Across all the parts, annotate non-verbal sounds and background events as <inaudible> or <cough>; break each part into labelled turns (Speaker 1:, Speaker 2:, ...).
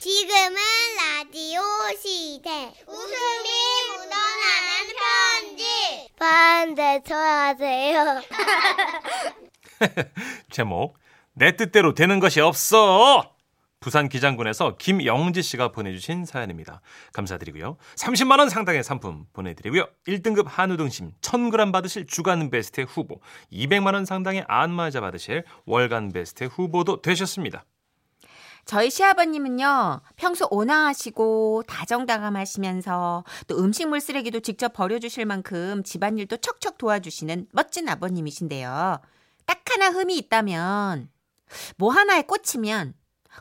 Speaker 1: 지금은 라디오 시대. 웃음이 묻어나는 편지. 반대 쳐 하세요. <laughs>
Speaker 2: 제목 내 뜻대로 되는 것이 없어. 부산 기장군에서 김영지 씨가 보내주신 사연입니다. 감사드리고요. 30만 원 상당의 상품 보내드리고요. 1등급 한우 등심 1000g 받으실 주간 베스트 후보, 200만 원 상당의 안마자 받으실 월간 베스트 후보도 되셨습니다.
Speaker 3: 저희 시아버님은요, 평소 온화하시고 다정다감하시면서 또 음식물 쓰레기도 직접 버려주실 만큼 집안일도 척척 도와주시는 멋진 아버님이신데요. 딱 하나 흠이 있다면, 뭐 하나에 꽂히면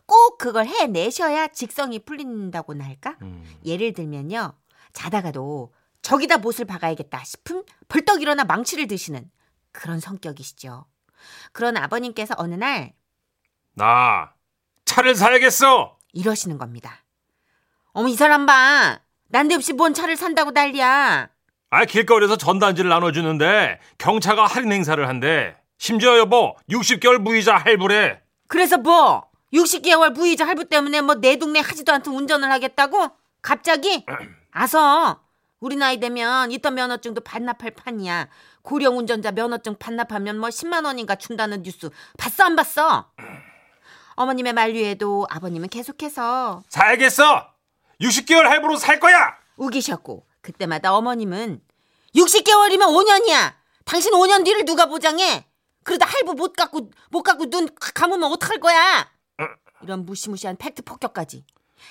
Speaker 3: 꼭 그걸 해내셔야 직성이 풀린다고나 할까?
Speaker 2: 음,
Speaker 3: 예를 들면요, 자다가도 저기다 못을 박아야겠다 싶음 벌떡 일어나 망치를 드시는 그런 성격이시죠. 그런 아버님께서 어느 날
Speaker 2: 나 차를 사야겠어.
Speaker 3: 이러시는 겁니다. 어머, 이 사람 봐. 난데없이 뭔 차를 산다고 난리야.
Speaker 2: 아 길거리에서 전단지를 나눠주는데 경차가 할인 행사를 한대. 심지어 여보 60개월 무이자 할부래.
Speaker 3: 그래서 뭐? 60개월 무이자 할부 때문에 뭐 내 동네 하지도 않던 운전을 하겠다고? 갑자기? <clears throat> 아서 우리 나이 되면 있던 면허증도 반납할 판이야. 고령 운전자 면허증 반납하면 뭐 10만 원인가 준다는 뉴스 봤어 안 봤어? <clears throat> 어머님의 만류에도 아버님은 계속해서
Speaker 2: 사야겠어. 60개월 할부로 살 거야.
Speaker 3: 우기셨고 그때마다 어머님은 60개월이면 5년이야. 당신 5년 뒤를 누가 보장해? 그러다 할부 못 갖고 못 갖고 눈 감으면 어떡할 거야? 이런 무시무시한 팩트 폭격까지.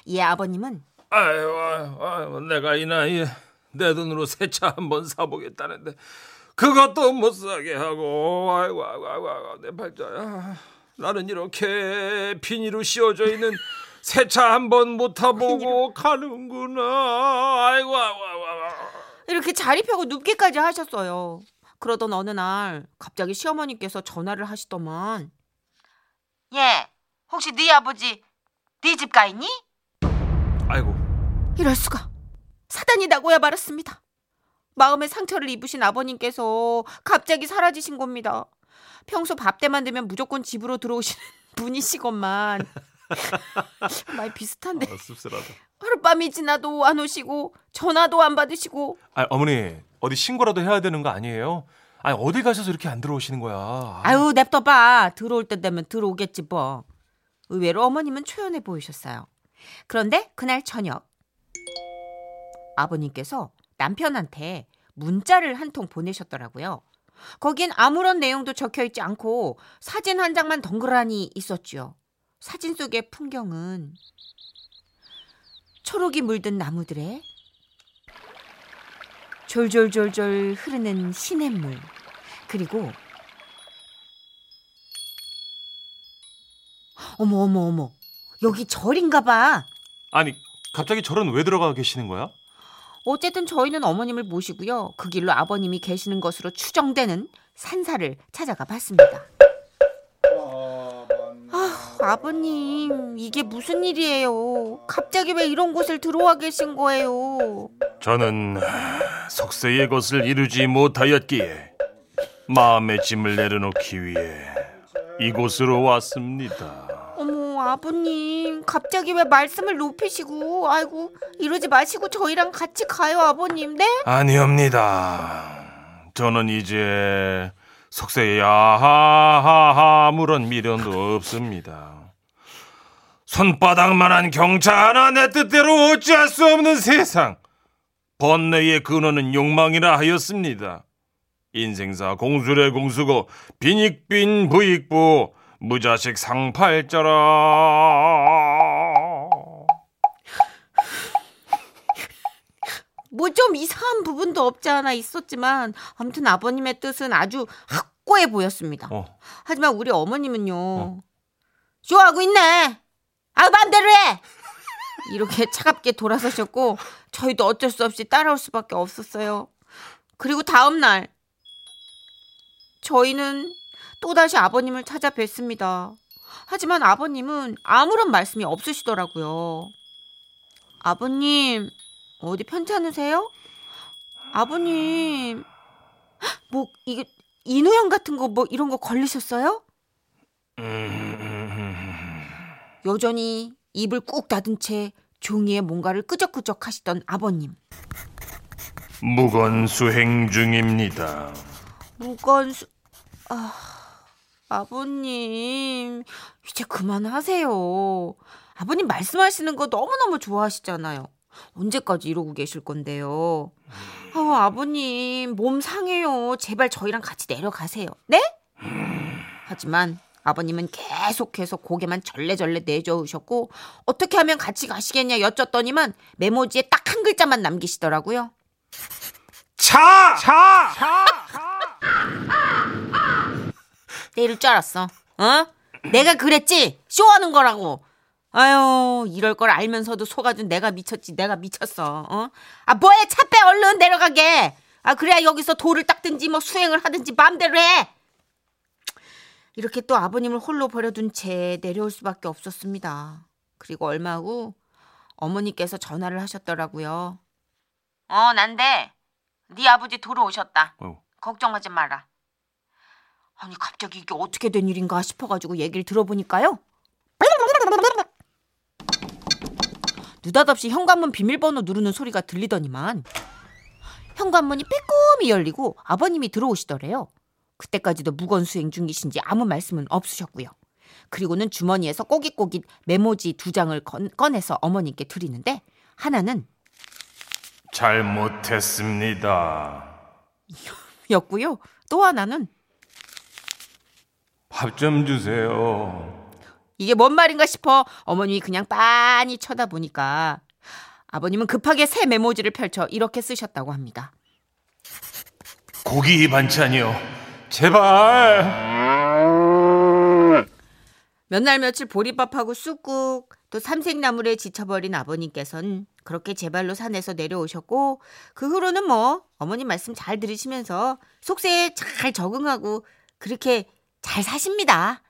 Speaker 3: 이에 아버님은
Speaker 2: 아유, 아유, 아유, 내가 이 나이에 내 돈으로 새 차 한번 사보겠다는데 그것도 못 사게 하고 아이고 아이고 아이고, 아이고 내 팔자야 나는 이렇게 비닐로 씌워져 있는 새차한 번 못 타보고 가는구나 아이고 아이고 아이고, 아이고.
Speaker 3: 이렇게 자리 펴고 눕기까지 하셨어요. 그러던 어느 날 갑자기 시어머니께서 전화를 하시더만 예, 혹시 네 아버지 네 집 가 있니?
Speaker 2: 아이고
Speaker 3: 이럴 수가. 사단이 나고야 말았습니다. 마음의 상처를 입으신 아버님께서 갑자기 사라지신 겁니다. 평소 밥 때만 되면 무조건 집으로 들어오시는 <laughs> 분이시건만. <laughs> 많이 비슷한데.
Speaker 2: 아, 씁쓸하다.
Speaker 3: 하룻밤이 지나도 안 오시고 전화도 안 받으시고.
Speaker 2: 아 어머니 어디 신고라도 해야 되는 거 아니에요? 아니 어디 가셔서 이렇게 안 들어오시는 거야?
Speaker 3: 아유 냅둬봐. 들어올 때 되면 들어오겠지 뭐. 의외로 어머님은 초연해 보이셨어요. 그런데 그날 저녁. 아버님께서 남편한테 문자를 한 통 보내셨더라고요 거긴 아무런 내용도 적혀 있지 않고 사진 한 장만 덩그러니 있었죠 사진 속의 풍경은 초록이 물든 나무들에 졸졸졸졸 흐르는 시냇물 그리고 어머 어머 어머 여기 절인가 봐.
Speaker 2: 아니 갑자기 절은 왜 들어가 계시는 거야?
Speaker 3: 어쨌든 저희는 어머님을 모시고요. 그 길로 아버님이 계시는 것으로 추정되는 산사를 찾아가 봤습니다. 아, 아버님, 이게 무슨 일이에요? 갑자기 왜 이런 곳을 들어와 계신 거예요?
Speaker 2: 저는 속세의 것을 이루지 못하였기에 마음의 짐을 내려놓기 위해 이곳으로 왔습니다.
Speaker 3: 아버님, 갑자기 왜 말씀을 높이시고, 아이고, 이러지 마시고 저희랑 같이 가요, 아버님, 네?
Speaker 2: 아니옵니다. 저는 이제 속세에 아하하하 아무런 미련도 없습니다. 손바닥만한 하나 내 뜻대로 어찌할 수 없는 세상. 번뇌의 근원은 욕망이라 하였습니다. 인생사 공수래 공수고 빈익빈 부익부 무자식 상팔자라.
Speaker 3: 뭐 좀 이상한 부분도 없지 않아 있었지만 아무튼 아버님의 뜻은 아주 확고해 보였습니다.
Speaker 2: 어.
Speaker 3: 하지만 우리 어머님은요. 좋아하고 있네. 아 맘대로 해. 이렇게 차갑게 돌아서셨고 저희도 어쩔 수 없이 따라올 수밖에 없었어요. 그리고 다음 날 저희는 또다시 아버님을 찾아뵀습니다. 하지만 아버님은 아무런 말씀이 없으시더라고요. 아버님, 어디 편찮으세요? 아버님, 헉, 뭐, 이게, 인후형 같은 거, 뭐, 이런 거 걸리셨어요? 여전히 입을 꾹 닫은 채 종이에 뭔가를 끄적끄적 하시던 아버님.
Speaker 2: 무건 수행 중입니다.
Speaker 3: 무건수 아 아버님 이제 그만하세요. 아버님 말씀하시는 거 너무너무 좋아하시잖아요. 언제까지 이러고 계실 건데요? 아, 아버님 몸 상해요. 제발 저희랑 같이 내려가세요. 네? 하지만 아버님은 계속해서 고개만 절레절레 내저으셨고 어떻게 하면 같이 가시겠냐 여쭸더니만 메모지에 딱 한 글자만 남기시더라고요.
Speaker 2: 차! 차!
Speaker 3: 때릴 줄 알았어. 어? 내가 그랬지? 쇼하는 거라고. 아유, 이럴 걸 알면서도 속아준 내가 미쳤지. 내가 미쳤어. 어? 아, 뭐해? 차 빼 얼른 내려가게. 아, 그래야 여기서 돌을 닦든지 뭐 수행을 하든지 마음대로 해. 이렇게 또 아버님을 홀로 버려둔 채 내려올 수밖에 없었습니다. 그리고 얼마 후 어머니께서 전화를 하셨더라고요. 어, 난데 네 아버지 돌아오셨다.
Speaker 2: 어.
Speaker 3: 걱정하지 마라. 아니 갑자기 이게 어떻게 된 일인가 싶어가지고 얘기를 들어보니까요. 느닷없이 현관문 비밀번호 누르는 소리가 들리더니만 현관문이 빼꼼히 열리고 아버님이 들어오시더래요. 그때까지도 무건 수행 중이신지 아무 말씀은 없으셨고요. 그리고는 주머니에서 꼬깃꼬깃 메모지 두 장을 건, 꺼내서 어머님께 드리는데 하나는
Speaker 2: 잘못했습니다. <laughs>
Speaker 3: 였고요. 또 하나는
Speaker 2: 밥 좀 주세요.
Speaker 3: 이게 뭔 말인가 싶어 어머님이 그냥 빤히 쳐다보니까 아버님은 급하게 새 메모지를 펼쳐 이렇게 쓰셨다고 합니다.
Speaker 2: 고기 반찬이요. 제발.
Speaker 3: 몇 날 며칠 보리밥하고 쑥국 또 삼색나물에 지쳐버린 아버님께서는 그렇게 제 발로 산에서 내려오셨고 그 후로는 뭐 어머님 말씀 잘 들으시면서 속세에 잘 적응하고 그렇게 잘 사십니다.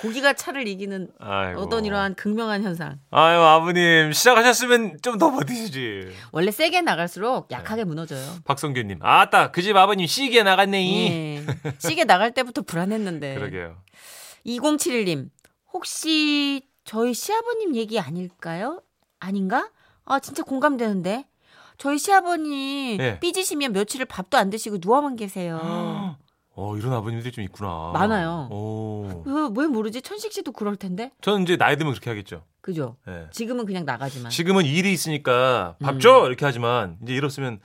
Speaker 3: 고기가 차를 이기는
Speaker 2: 아이고.
Speaker 3: 어떤 이러한 극명한 현상.
Speaker 2: 아유 아버님 시작하셨으면 좀 더 버티시지.
Speaker 3: 원래 세게 나갈수록 약하게 무너져요.
Speaker 2: 박성규님, 아따 그 집 아버님 시기에 나갔네.
Speaker 3: 예. 시계 나갈 때부터 불안했는데.
Speaker 2: 그러게요.
Speaker 3: 2071님, 혹시 저희 시아버님 얘기 아닐까요? 아닌가? 아, 진짜 공감되는데. 저희 시아버님
Speaker 2: 네.
Speaker 3: 삐지시면 며칠을 밥도 안 드시고 누워만 계세요.
Speaker 2: 어 이런 아버님들이 좀 있구나.
Speaker 3: 많아요.
Speaker 2: 오.
Speaker 3: 왜, 왜 모르지? 천식 씨도 그럴 텐데.
Speaker 2: 저는 이제 나이 들면 그렇게 하겠죠.
Speaker 3: 그죠?
Speaker 2: 예.
Speaker 3: 지금은 그냥 나가지만.
Speaker 2: 지금은 일이 있으니까 밥
Speaker 3: 음.
Speaker 2: 줘 이렇게 하지만 이제 이렇으면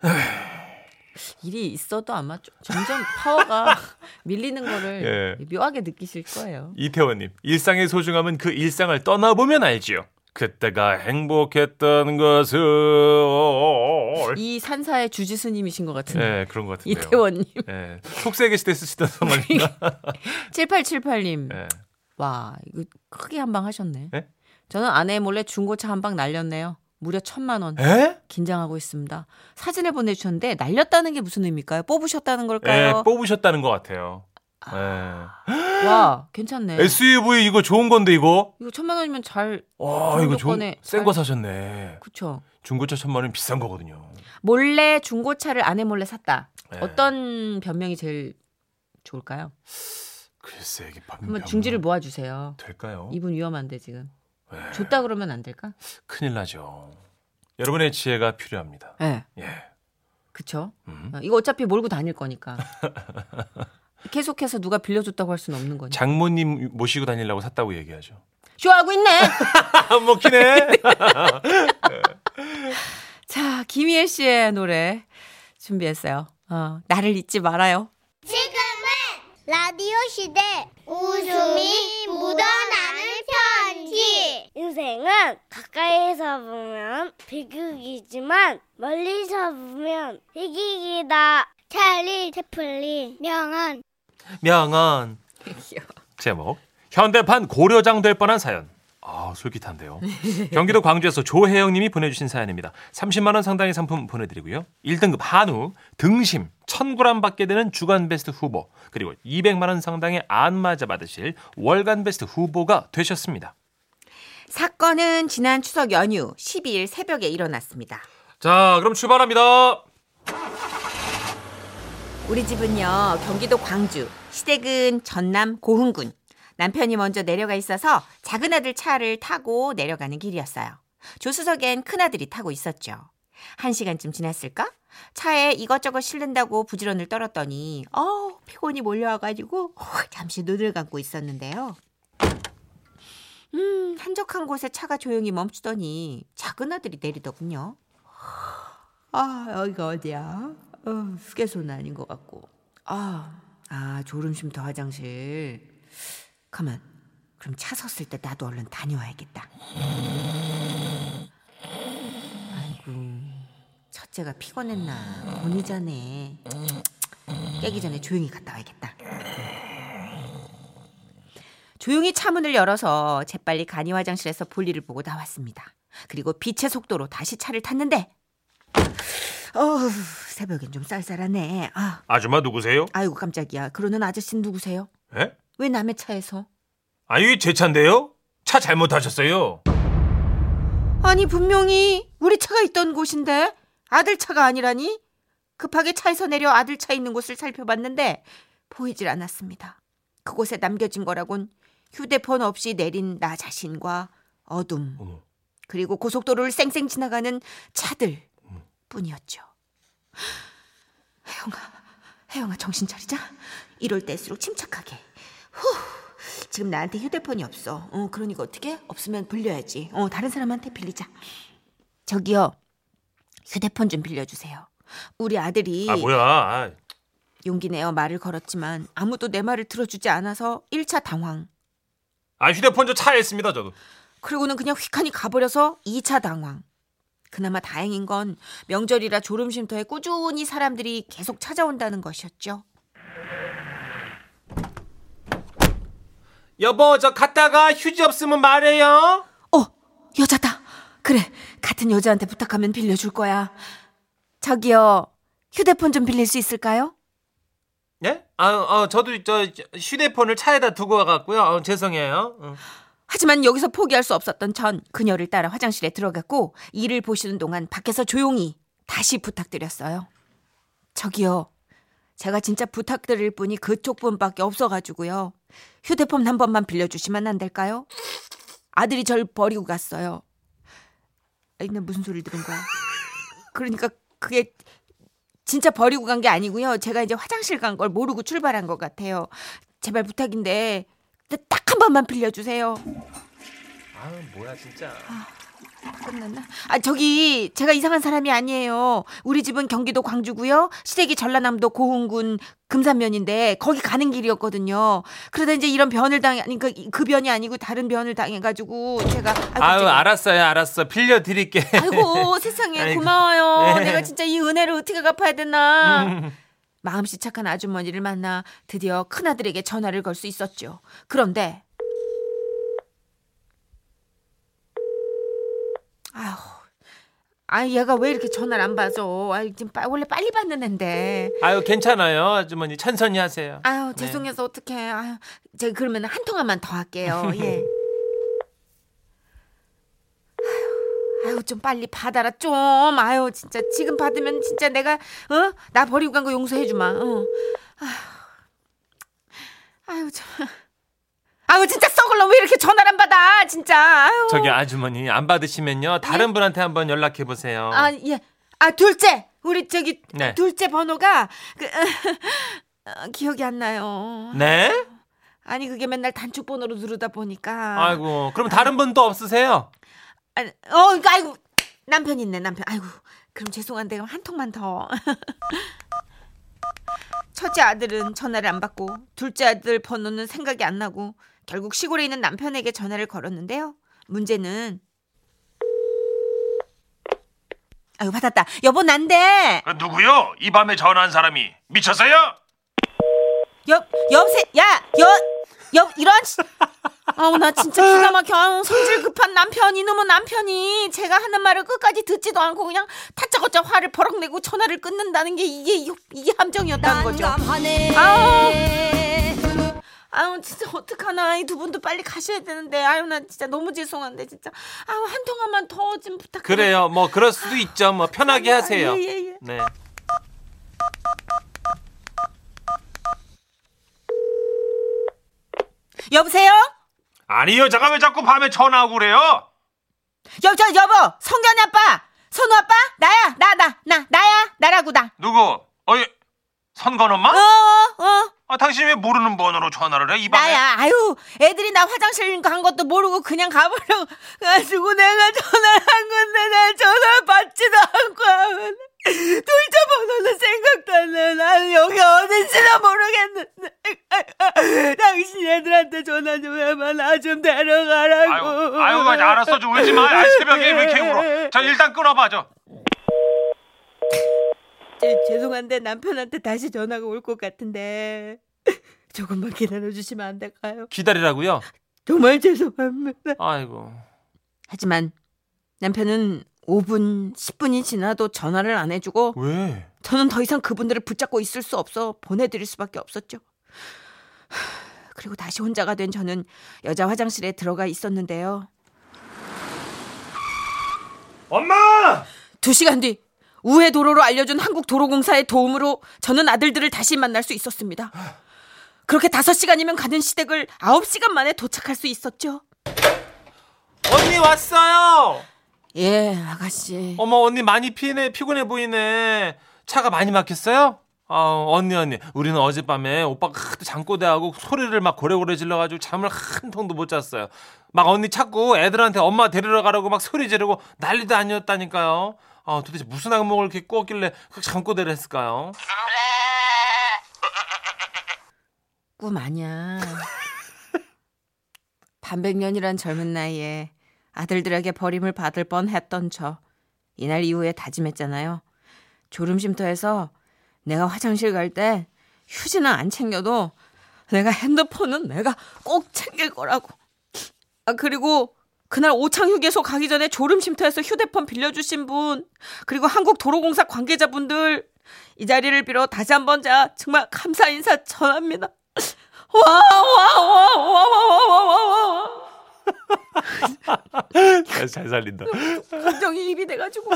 Speaker 2: <sighs>
Speaker 3: 일이 있어도 아마 좀- 점점 파워가 <laughs> 밀리는 거를
Speaker 2: 예.
Speaker 3: 묘하게 느끼실 거예요.
Speaker 2: 이태원님 일상의 소중함은 그 일상을 떠나보면 알지요. 그때가 행복했던 것을
Speaker 3: 이 산사의 주지스님이신 것 같은데.
Speaker 2: 예 그런 것 같은데요.
Speaker 3: 이태원님.
Speaker 2: 예 속세에 계실 때 쓰시던 말입니다.
Speaker 3: 7878님.
Speaker 2: 예.
Speaker 3: 와, 이거 크게 한 방 하셨네.
Speaker 2: 예?
Speaker 3: 저는 아내 몰래 중고차 한 방 날렸네요. 무려 천만 원.
Speaker 2: 에?
Speaker 3: 긴장하고 있습니다. 사진을 보내주셨는데 날렸다는 게 무슨 의미일까요? 뽑으셨다는
Speaker 2: 예,
Speaker 3: 걸까요?
Speaker 2: 뽑으셨다는 것 같아요.
Speaker 3: 와, 괜찮네.
Speaker 2: 예. SUV 이거 좋은 건데 이거.
Speaker 3: 이거 천만 원이면 잘,
Speaker 2: 와 이거 좋은 센거
Speaker 3: 잘-
Speaker 2: 사셨네.
Speaker 3: 그쵸.
Speaker 2: 중고차 천만 원 비싼 거거든요.
Speaker 3: 몰래 중고차를 아내 몰래 샀다.
Speaker 2: 네.
Speaker 3: 어떤 변명이 제일 좋을까요?
Speaker 2: 글쎄 이게 반-
Speaker 3: 한번
Speaker 2: 반-
Speaker 3: 중지를 모아주세요.
Speaker 2: 될까요?
Speaker 3: 이분 위험한데 지금.
Speaker 2: 네.
Speaker 3: 줬다 그러면 안 될까?
Speaker 2: 큰일 나죠. 여러분의 지혜가 필요합니다.
Speaker 3: 네.
Speaker 2: 예.
Speaker 3: 그쵸.
Speaker 2: 음.
Speaker 3: 어, 이거 어차피 몰고 다닐 거니까. <laughs> 계속해서 누가 빌려줬다고 할 수는 없는 거니까.
Speaker 2: 장모님 모시고 다니려고 샀다고 얘기하죠.
Speaker 3: 쇼하고 있네. <laughs>
Speaker 2: 안 먹히네. <laughs>
Speaker 3: 자, 김희애 씨의 노래 준비했어요. 어, 나를 잊지 말아요.
Speaker 1: 지금은 라디오 시대 웃음이 묻어나는 편지 인생은 가까이서 보면 비극이지만 멀리서 보면 희극이다 찰리 채플린 명언
Speaker 2: 명언. 제목 현대판 고려장 될 뻔한 사연. 아 솔깃한데요. <laughs> 경기도 광주에서 조혜영 님이 보내주신 사연입니다. 30만 원 상당의 상품 보내드리고요. 1등급 한우 등심 1,000g 받게 되는 주간 베스트 후보 그리고 200만 원 상당의 안마자 받으실 월간 베스트 후보가 되셨습니다.
Speaker 3: 사건은 지난 추석 연휴 12일 새벽에 일어났습니다.
Speaker 2: 자 그럼 출발합니다.
Speaker 3: 우리 집은요, 경기도 광주 시댁은 전남 고흥군. 남편이 먼저 내려가 있어서 작은 아들 차를 타고 내려가는 길이었어요. 조수석엔 큰아들이 타고 있었죠. 한 시간쯤 지났을까? 차에 이것저것 실른다고 부지런을 떨었더니 어 피곤이 몰려와가지고 잠시 눈을 감고 있었는데요. 음 한적한 곳에 차가 조용히 멈추더니 작은 아들이 내리더군요. 아 여기가 어디야? 어, 휴게소는 아닌 것 같고. 아, 아 졸음 쉼터 화장실. 가만. 그럼 차 섰을 때 나도 얼른 다녀와야겠다. 아이고, 첫째가 피곤했나 곤이 자네. 깨기 전에 조용히 갔다 와야겠다. 조용히 차 문을 열어서 재빨리 간이 화장실에서 볼일을 보고 나왔습니다. 그리고 빛의 속도로 다시 차를 탔는데 어우, 새벽엔 좀 쌀쌀하네. 아,
Speaker 2: 아줌마 누구세요?
Speaker 3: 아이고 깜짝이야. 그러는 아저씨는 누구세요?
Speaker 2: 예?
Speaker 3: 왜 남의 차에서?
Speaker 2: 아 이게 제 차인데요? 차 잘못하셨어요.
Speaker 3: 아니 분명히 우리 차가 있던 곳인데 아들 차가 아니라니? 급하게 차에서 내려 아들 차 있는 곳을 살펴봤는데 보이질 않았습니다. 그곳에 남겨진 거라곤 휴대폰 없이 내린 나 자신과 어둠
Speaker 2: 어머.
Speaker 3: 그리고 고속도로를 쌩쌩 지나가는 차들 뿐이었죠. 혜영아, 혜영아 정신 차리자. 이럴 때일수록 침착하게. 후, 지금 나한테 휴대폰이 없어. 어, 그러니까 어떻게? 없으면 빌려야지. 어, 다른 사람한테 빌리자. 저기요, 휴대폰 좀 빌려주세요. 우리 아들이
Speaker 2: 아 뭐야? 아,
Speaker 3: 용기 내어 말을 걸었지만 아무도 내 말을 들어주지 않아서 1차 당황.
Speaker 2: 아 휴대폰 저 차에 있습니다 저도.
Speaker 3: 그리고는 그냥 휙하니 가버려서 2차 당황. 그나마 다행인 건 명절이라 졸음쉼터에 꾸준히 사람들이 계속 찾아온다는 것이었죠.
Speaker 2: 여보 저 갔다가 휴지 없으면 말해요.
Speaker 3: 어, 여자다. 그래, 같은 여자한테 부탁하면 빌려줄 거야. 저기요, 휴대폰 좀 빌릴 수 있을까요?
Speaker 2: 예? 아, 어, 저도 저 휴대폰을 차에다 두고 와갖고요. 어, 죄송해요. 어.
Speaker 3: 하지만 여기서 포기할 수 없었던 전 그녀를 따라 화장실에 들어갔고 일을 보시는 동안 밖에서 조용히 다시 부탁드렸어요. 저기요. 제가 진짜 부탁드릴 분이 그쪽 분밖에 없어가지고요. 휴대폰 한 번만 빌려주시면 안 될까요? 아들이 절 버리고 갔어요. 아니, 나 무슨 소리를 들은 거야? 그러니까 그게 진짜 버리고 간 게 아니고요. 제가 이제 화장실 간 걸 모르고 출발한 것 같아요. 제발 부탁인데 딱 한 번만 빌려주세요.
Speaker 2: 아 뭐야 진짜.
Speaker 3: 끝났나? 아 저기 제가 이상한 사람이 아니에요. 우리 집은 경기도 광주고요. 시댁이 전라남도 고흥군 금산면인데 거기 가는 길이었거든요. 그러다 이제 이런 변을 당하니까 그, 그 변이 아니고 다른 변을 당해가지고 제가
Speaker 2: 아유
Speaker 3: 갑자기.
Speaker 2: 알았어요 알았어 빌려 드릴게.
Speaker 3: 아이고 세상에 <laughs>
Speaker 2: 아이고.
Speaker 3: 고마워요.
Speaker 2: 네.
Speaker 3: 내가 진짜 이 은혜를 어떻게 갚아야 되나.
Speaker 2: 음.
Speaker 3: 마음씨 착한 아주머니를 만나 드디어 큰아들에게 전화를 걸 수 있었죠. 그런데 아휴 아 얘가 왜 이렇게 전화를 안 받아? 아 지금 빠- 원래 빨리 받는 앤데.
Speaker 2: 아유 괜찮아요 아주머니 천천히 하세요.
Speaker 3: 아유
Speaker 2: 네.
Speaker 3: 죄송해서 어떡해. 아유 제가 그러면 한 통화만 더 할게요. 예. <laughs> 아유, 좀 빨리 받아라 좀. 아유 진짜 지금 받으면 진짜 내가 어 나 버리고 간 거 용서해 주마. 어. 아유, 아유 참. 아유 진짜 썩을 놈왜 이렇게 전화를 안 받아 진짜. 아유.
Speaker 2: 저기 아주머니 안 받으시면요 다른 분한테 한번 연락해 보세요.
Speaker 3: 아 예. 아 둘째 우리 저기
Speaker 2: 네.
Speaker 3: 둘째 번호가 그 <laughs> 어, 기억이 안 나요.
Speaker 2: 네?
Speaker 3: 아니 그게 맨날 단축 번호로 누르다 보니까.
Speaker 2: 아이고 그럼 다른 분도 없으세요?
Speaker 3: 아니, 어, 이거 아이고 남편 있네 남편. 아이고 그럼 죄송한데 그럼 한 통만 더. <laughs> 첫째 아들은 전화를 안 받고 둘째 아들 번호는 생각이 안 나고 결국 시골에 있는 남편에게 전화를 걸었는데요. 문제는 아유 받았다. 여보 난데
Speaker 2: 그 누구요? 이 밤에 전화한 사람이 미쳤어요?
Speaker 3: 옆 옆세 야옆옆 이런 씨. 아우 나 진짜 기가 막혀 아우, 성질 급한 남편 이놈의 남편이 제가 하는 말을 끝까지 듣지도 않고 그냥 다짜고짜 화를 버럭 내고 전화를 끊는다는 게 이게 이게 함정이었다는 거죠. 아우 아우 진짜 어떡하나 이 두 분도 빨리 가셔야 되는데 아유 나 진짜 너무 죄송한데 진짜 아우 한 통화만 더 좀 부탁드려요.
Speaker 2: 그래요 뭐 그럴 수도 있죠 뭐 편하게 하세요.
Speaker 3: 예, 예, 예.
Speaker 2: 네.
Speaker 3: 여보세요?
Speaker 2: 아니 여자가 왜 자꾸 밤에 전화하고 그래요?
Speaker 3: 여, 저, 여보, 성견이 아빠, 선우 아빠, 나야, 나, 나, 나, 나 야, 나라고, 나.
Speaker 2: 누구? 어이 선건 엄마?
Speaker 3: 어, 어, 어,
Speaker 2: 아 당신이 왜 모르는 번호로 전화를 해? 이 밤에?
Speaker 3: 나야. 아유, 애들이 나 화장실 간 것도 모르고 그냥 가버려 가지고 내가 전화를 한 건데 나 전화 받지도 않고 하면 둘째 번호는 생각도 안 나. 나는 여기 어딘지도 모르겠는데. 당신 애들한테 전화 좀 해봐. 나 좀 데려가라고.
Speaker 2: 아유, 아유, 맞아, 알았어, 좀 울지 마. 아이, 새벽에 왜 이렇게 울어? 자, 일단 끊어봐, 저.
Speaker 3: 제, 죄송한데 남편한테 다시 전화가 올 것 같은데 <laughs> 조금만 기다려 주시면 안 될까요?
Speaker 2: 기다리라고요?
Speaker 3: 정말 죄송합니다.
Speaker 2: 아이고.
Speaker 3: 하지만 남편은 5분, 10분이 지나도 전화를 안 해주고
Speaker 2: 왜?
Speaker 3: 저는 더 이상 그분들을 붙잡고 있을 수 없어 보내드릴 수밖에 없었죠. <sighs> 그리고 다시 혼자가 된 저는 여자 화장실에 들어가 있었는데요.
Speaker 2: 엄마!
Speaker 3: 두 시간 뒤 우회 도로로 알려준 한국도로공사의 도움으로 저는 아들들을 다시 만날 수 있었습니다. 그렇게 다섯 시간이면 가는 시댁을 아홉 시간 만에 도착할 수 있었죠.
Speaker 2: 언니 왔어요!
Speaker 3: 예, 아가씨.
Speaker 2: 어머, 언니 많이 피네, 피곤해 보이네. 차가 많이 막혔어요? 아, 언니, 언니. 우리는 어젯밤에 오빠가 하도 잠꼬대하고 소리를 막 고래고래 질러가지고 잠을 한 통도 못 잤어요. 막 언니 찾고 애들한테 엄마 데리러 가라고 막 소리 지르고 난리도 아니었다니까요. 아, 도대체 무슨 악몽을 이렇게 꿨길래 그 잠꼬대를 했을까요? <laughs>
Speaker 3: 꿈 아니야. 반백년이란 젊은 나이에 아들들에게 버림을 받을 뻔했던 저. 이날 이후에 다짐했잖아요. 졸음쉼터에서 내가 화장실 갈 때 휴지는 안 챙겨도 내가 핸드폰은 내가 꼭 챙길 거라고. 아, 그리고 그날 오창 휴게소 가기 전에 졸음 쉼터에서 휴대폰 빌려주신 분, 그리고 한국도로공사 관계자분들, 이 자리를 빌어 다시 한번 자, 정말 감사 인사 전합니다. 와, 와, 와, 와, 와, 와, 와, 와.
Speaker 2: 잘 살린다.
Speaker 3: 감정이 입이 돼가지고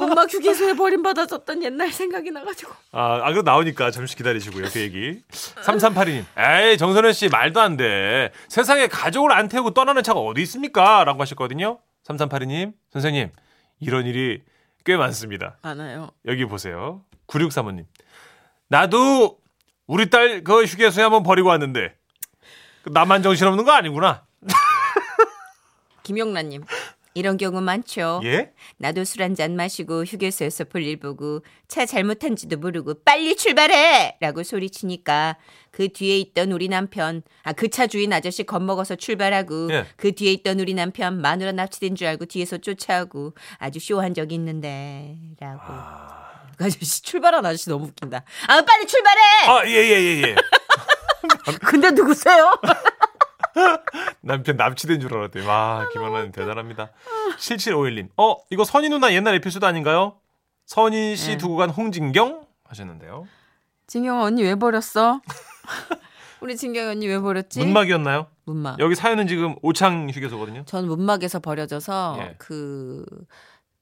Speaker 3: 음악 휴게소에 버림받아졌던 옛날 생각이 나가지고
Speaker 2: 아, 아, 그럼 나오니까 잠시 기다리시고요, 그 얘기. 3382님. 에이, 정선현 씨, 말도 안 돼. 세상에 가족을 안 태우고 떠나는 차가 어디 있습니까? 라고 하셨거든요. 3382님, 선생님, 이런 일이 꽤 많습니다.
Speaker 3: 많아요.
Speaker 2: 여기 보세요. 9635님. 나도 우리 딸 그 휴게소에 한번 버리고 왔는데, 그 나만 정신없는 거 아니구나. <laughs>
Speaker 3: 김용란님 이런 경우 많죠.
Speaker 2: 예?
Speaker 3: 나도 술 한 잔 마시고 휴게소에서 볼일 보고 차 잘못한지도 모르고 빨리 출발해! 라고 소리치니까 그 뒤에 있던 우리 남편, 아, 그 차 주인 아저씨 겁먹어서 출발하고
Speaker 2: 예.
Speaker 3: 그 뒤에 있던 우리 남편 마누라 납치된 줄 알고 뒤에서 쫓아오고 아주 쇼한 적이 있는데 라고. 그 아저씨 출발한 아저씨 너무 웃긴다. 아, 빨리 출발해!
Speaker 2: 아, 예, 예, 예, 예. <laughs>
Speaker 3: 근데 누구세요? <laughs> <laughs>
Speaker 2: 남편 납치된 줄 알았대요. 와, 김연아님 대단합니다. 7751님. 어, 이거 선희 누나 옛날 에피소드 아닌가요? 선희 씨
Speaker 3: 네.
Speaker 2: 두고 간 홍진경 하셨는데요.
Speaker 3: 진경 언니 왜 버렸어? <laughs> 우리 진경 언니 왜 버렸지?
Speaker 2: 문막이었나요?
Speaker 3: 문막.
Speaker 2: 여기 사연은 지금 오창 휴게소거든요.
Speaker 3: 전 문막에서 버려져서
Speaker 2: 예.
Speaker 3: 그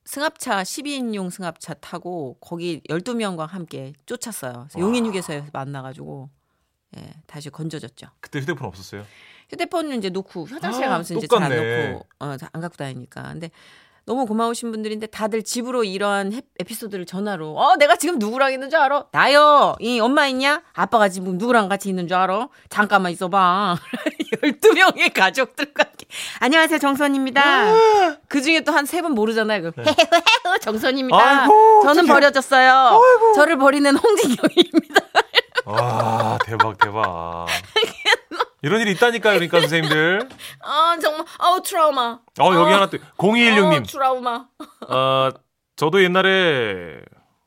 Speaker 3: 승합차 12인용 승합차 타고 거기 12명과 함께 쫓았어요. 용인 휴게소에서 만나 가지고 예, 다시 건져졌죠.
Speaker 2: 그때 휴대폰 없었어요.
Speaker 3: 휴대폰은 이제 놓고 화장실
Speaker 2: 아,
Speaker 3: 가면서 이제 잘 안. 놓고 어, 안 갖고 다니니까. 근데 너무 고마우신 분들인데 다들 집으로 이러한 해- 에피소드를 전화로 어 내가 지금 누구랑 있는 줄 알아? 나요. 이 엄마 있냐? 아빠가 지금 누구랑 같이 있는 줄 알아? 잠깐만 있어봐. <laughs> 12명의 가족들과 함께. 안녕하세요 정선입니다. 그중에 또 한 세 분 모르잖아요. 그 헤헤헤 정선입니다.
Speaker 2: 네. 아이고,
Speaker 3: 저는
Speaker 2: 어떡해.
Speaker 3: 버려졌어요. 저를 버리는 홍진경입니다.
Speaker 2: 와, 대박, 대박. <laughs> 이런 일이 있다니까요, 그러니까 선생님들. <laughs>
Speaker 3: 아 정말 아우 트라우마.
Speaker 2: 어, 여기
Speaker 3: 어.
Speaker 2: 하나 또,
Speaker 3: 어,
Speaker 2: 0216님.
Speaker 3: 트라우마.
Speaker 2: 어, 저도 옛날에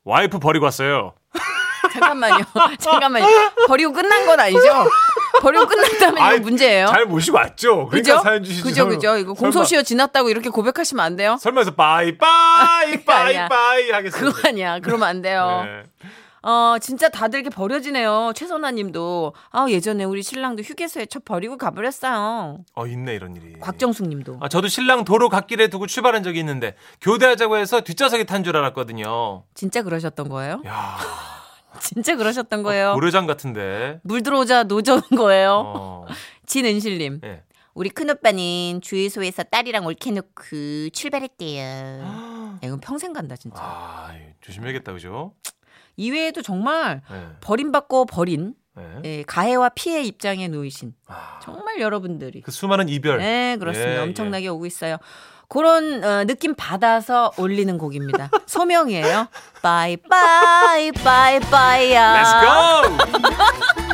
Speaker 2: 와이프 버리고 왔어요. <laughs>
Speaker 3: 잠깐만요. <laughs> 잠깐만요. 버리고 끝난 건 아니죠? 버리고 끝났다면
Speaker 2: 아이,
Speaker 3: 이거 문제예요.
Speaker 2: 잘 모시고 왔죠? 그러니까
Speaker 3: 그죠?
Speaker 2: 사연 주시죠.
Speaker 3: 그죠, 그죠. 이거 공소시효 지났다고 이렇게 고백하시면 안 돼요?
Speaker 2: 설마 해서 빠이, 빠이. 빠이, 빠이 하겠어요.
Speaker 3: 그거 아니야. 그러면 안 돼요.
Speaker 2: 네.
Speaker 3: 어, 진짜 다들 이렇게 버려지네요. 최선아 님도. 아, 예전에 우리 신랑도 휴게소에 저 버리고 가버렸어요.
Speaker 2: 어, 있네, 이런 일이.
Speaker 3: 곽정숙 님도.
Speaker 2: 아, 저도 신랑 도로 갓길에 두고 출발한 적이 있는데 교대하자고 해서 뒷좌석에 탄 줄 알았거든요.
Speaker 3: 진짜 그러셨던 거예요?
Speaker 2: 야, <laughs>
Speaker 3: 진짜 그러셨던 거예요?
Speaker 2: 고려장 같은데.
Speaker 3: 물 들어오자 노져온 거예요?
Speaker 2: 어. <laughs>
Speaker 3: 진은실님.
Speaker 2: 예.
Speaker 3: 우리 큰오빠는 주유소에서 딸이랑 올케 놓고 출발했대요. <gasps> 이건 평생 간다 진짜.
Speaker 2: 아, 조심해야겠다, 그죠?
Speaker 3: 이외에도 정말
Speaker 2: 예.
Speaker 3: 버림받고 버린
Speaker 2: 예.
Speaker 3: 예, 가해와 피해 입장에 놓이신
Speaker 2: 아,
Speaker 3: 정말 여러분들이
Speaker 2: 그 수많은 이별.
Speaker 3: 네 그렇습니다.
Speaker 2: 예,
Speaker 3: 엄청나게 오고 있어요. 그런 어, 느낌 받아서 올리는 곡입니다. <laughs> 소명이에요. 바이 바이 바이 바이야.
Speaker 2: Let's go! <laughs>